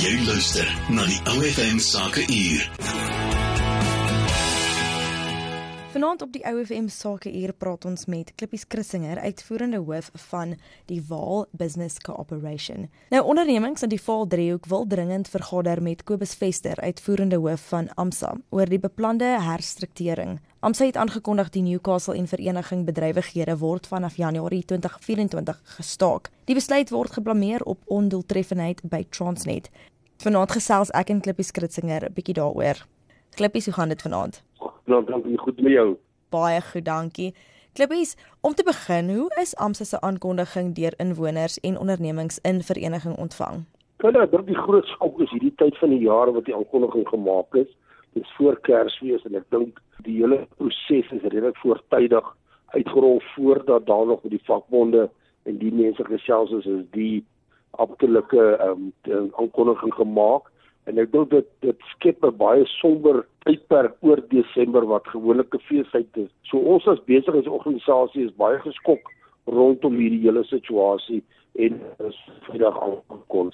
Jy luister na die OFM Sake Uur. Vanaand op die OFM Sake Uur praat ons met Klippies Christinger, uitvoerende hoof van die Waal Business Cooperation. Nou ondernemings in die Vaal Driehoek wil dringend vergader met Kobus Vester, uitvoerende hoof van AMSA, oor die beplande herstruktuurering. AMSA het aangekondig die Newcastle en Vereniging Bedrywighede word vanaf Januarie 2024 gestaak. Die besluit word geblameer op ondoeltreffendheid by Transnet. Vanaand gesels ek en Klippies Christinger 'n bietjie daaroor. Klippies, hoe gaan dit vanaand? Nou, dankie goed met jou. Baie goed, dankie. Klippies, om te begin, hoe is AMSA se aankondiging deur inwoners en ondernemings in vereniging ontvang? Kyk, ek dink die groot skok is hierdie tyd van die jaar wat die aankondiging gemaak is. Dit is voor Kersfees en ek dink die hele proses is redelik voortydig uitgerol voordat daar nog met die vakbonde en die mense gesels is, is die amptelike um, aankondiging gemaak en ek dink dit dit skep 'n baie somber tydperk oor Desember wat gewoonlik 'n feestyd is. So ons as besigheidsorganisasie is baie geskok rondom hierdie hele situasie en is vandag aangekom.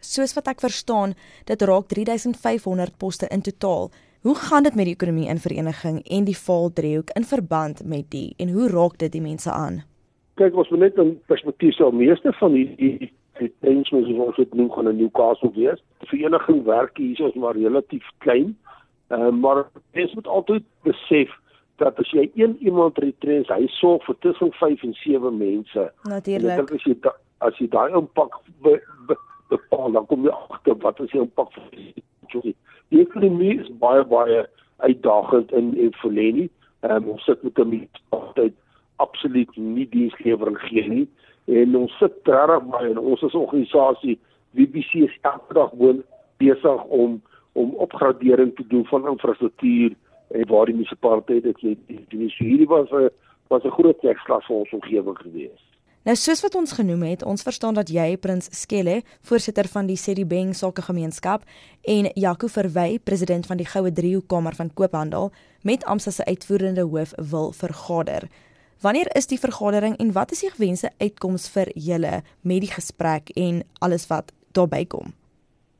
Soos wat ek verstaan, dit raak 3500 poste in totaal. Hoe gaan dit met die ekonomie in vereniging en die Vaal driehoek in verband met die en hoe raak dit die mense aan? Kyk, ons moet net in perspektief sien, meeste van hierdie retrenchments soos ons dit noem gaan 'n Newcastle wees. Die vereniging werk hier is maar relatief klein. Ehm uh, maar mens moet altyd besef dat as jy een iemand retrench, hy sorg vir tussen 5 en 7 mense. Natuurlik. As jy da, as jy daai impak bepaal, dan kom jy agter wat is die impak vir die Die ekonomie is baie baie uitdagend in en verlede. Ehm um, ons sit met 'n altyd absoluut nie dienslewering gee nie en ons sit regtig baie en ons as organisasie WBC is elke dag woon besig om om opgradering te doen van infrastruktuur en waar die munisipaliteit dit lê. Die hierdie was 'n was 'n groot nekslag vir ons omgewing gewees. Nou soos wat ons genoem het, ons verstaan dat jy Prins Skelle, voorsitter van die Sedibeng Sakegemeenskap en Jaco Verwy, president van die Goue Driehoekkamer van Koophandel, met AMSA se uitvoerende hoof wil vergader. Wanneer is die vergadering en wat is die gewenste uitkoms vir julle met die gesprek en alles wat daarbey kom?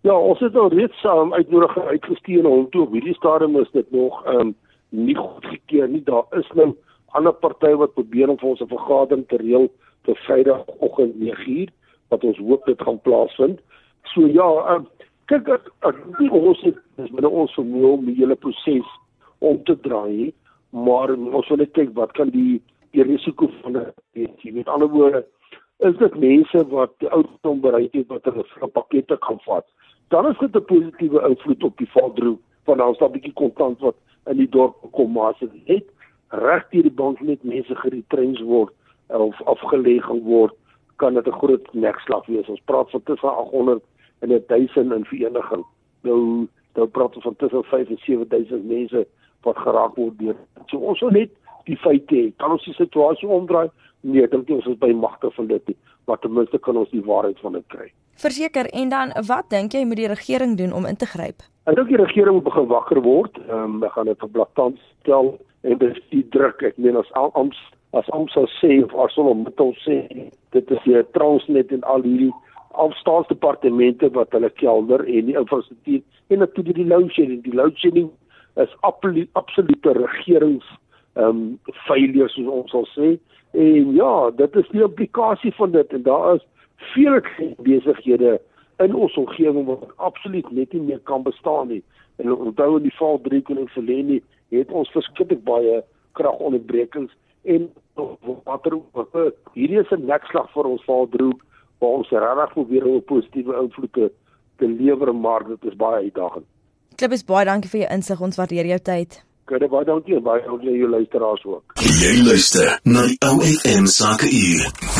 Ja, ons het al reeds saam um, uitnodiging uitgestuur na hom toe. Op hierdie stadium is dit nog ehm um, nie goedgekeur nie. Daar is nou ander partye wat probeer om vir ons 'n vergadering te reël vir Vrydagoggend 9uur wat ons hoop dit gaan plaasvind. So ja, ehm um, kyk ek dink ons het dis binne ons vermoë om die hele proses om te draai, maar ons wil net kyk wat kan die die risiko van 'n jy weet alle woorde is dit mense wat die ouderdom bereik het wat hulle vir 'n pakkette gaan vat dan is dit 'n positiewe invloed op die valdroe van ons daar 'n bietjie kontant wat in die dorp kom maar as dit net reg deur die bank net mense geretrains word of afgelê word kan dit 'n groot nekslag wees. Ons praat van tussen 800 en 1000 in vereniging. Nou nou praat ons van tussen 5 en 7000 mense wat geraak word deur so ons wil net die feite het. Kan ons die situasie omdraai? Nee, ek dink ons is by magte van dit nie, maar ten minste kan ons die waarheid van dit kry. Verseker, en dan wat dink jy moet die regering doen om in te gryp? Ek dink die regering moet begin wakker word. Ehm um, ek gaan dit vir blaatant stel en dis die druk. Ek meen as ons as ons sou sê of ons moet ons sê dit is die Transnet en al hierdie afstaansdepartemente wat hulle kelder en die infrastruktuur en natuurlik die load shedding. Die load shedding is absolute regerings ehm um, failure soos ons sal sê. En ja, dit is die implikasie van dit en daar is vele besighede in ons omgewing wat absoluut net nie meer kan bestaan nie. En onthou in die val 3 kon ek verleen nie, het ons verskriklik baie kragonderbrekings en watter hierdie is 'n nekslag vir ons val 3 waar ons regtig probeer om positiewe invloed te, te lewer maar dit is baie uitdagend. Klip is baie dankie vir jou insig. Ons waardeer jou tyd. Goeie baie dankie en baie dankie aan jou luisteraars ook. Jy luister na OFM Sake Uur.